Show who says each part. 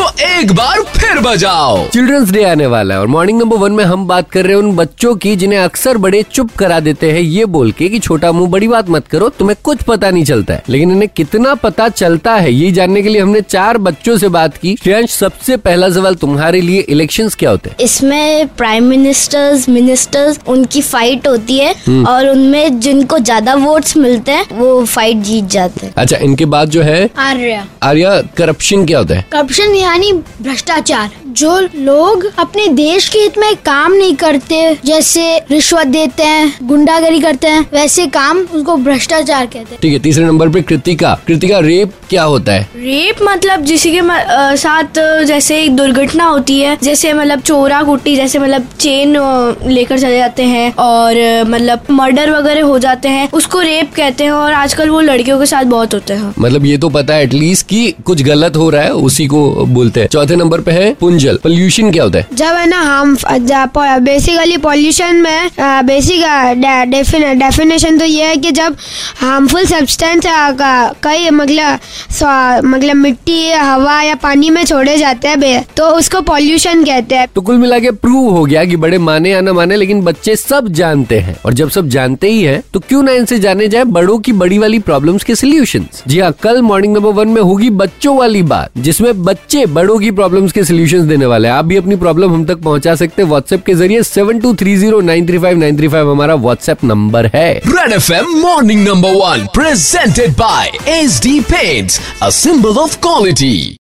Speaker 1: तो एक बार फिर बजाओ।
Speaker 2: चिल्ड्रंस डे आने वाला है और मॉर्निंग नंबर वन में हम बात कर रहे हैं उन बच्चों की जिन्हें अक्सर बड़े चुप करा देते हैं ये बोल के कि छोटा मुँह बड़ी बात मत करो तुम्हें कुछ पता नहीं चलता है। लेकिन इन्हें कितना पता चलता है ये जानने के लिए हमने चार बच्चों से बात की। श्रेयांश सबसे पहला सवाल तुम्हारे लिए इलेक्शन क्या होते हैं?
Speaker 3: इसमें प्राइम मिनिस्टर्स मिनिस्टर्स उनकी फाइट होती है और उनमें जिनको ज़्यादा वोट्स मिलते हैं वो फाइट जीत जाते हैं।
Speaker 2: अच्छा इनके बाद जो है
Speaker 4: आर्या।
Speaker 2: आर्या करप्शन क्या होता है?
Speaker 4: करप्शन यानी भ्रष्टाचार। जो लोग अपने देश के हित में काम नहीं करते जैसे रिश्वत देते हैं गुंडागरी करते हैं वैसे काम उसको भ्रष्टाचार कहते हैं।
Speaker 2: ठीक है तीसरे नंबर पे कृतिका। कृतिका रेप क्या होता है?
Speaker 5: रेप मतलब किसी के साथ जैसे एक दुर्घटना होती है जैसे मतलब चोरा कुट्टी जैसे मतलब चेन लेकर चले जाते हैं और मतलब मर्डर वगैरह हो जाते हैं उसको रेप कहते हैं और आजकल वो लड़कियों के साथ बहुत होते हैं।
Speaker 2: मतलब ये तो पता है एटलीस्ट की कुछ गलत हो रहा है उसी को बोलते हैं। चौथे नंबर पे है पुंजल पोल्यूशन क्या होता है?
Speaker 6: जब है ना हम बेसिकली पॉल्यूशन में बेसिक डेफिनेशन तो ये है कि जब हार्मफुल सब्सटेंस कई मतलब मतलब मिट्टी हवा या पानी में छोड़े जाते हैं तो उसको पॉल्यूशन कहते हैं।
Speaker 2: तो कुल मिला के प्रूव हो गया कि बड़े माने या ना माने लेकिन बच्चे सब जानते हैं। और जब सब जानते ही हैं तो क्यों ना इनसे जाने जाए बड़ों की बड़ी वाली प्रॉब्लम्स के सोल्यूशन जी हाँ कल मॉर्निंग नंबर वन में होगी बच्चों वाली बात जिसमें बच्चे बड़ों की प्रॉब्लम्स के सोल्यूशन देने वाले आप भी अपनी प्रॉब्लम हम तक पहुँचा सकते हैं व्हाट्सएप के ज़रिए seven two three zero nine three five nine three five हमारा व्हाट्सएप नंबर है।
Speaker 1: Red F M morning number one presented by H D paint a symbol of quality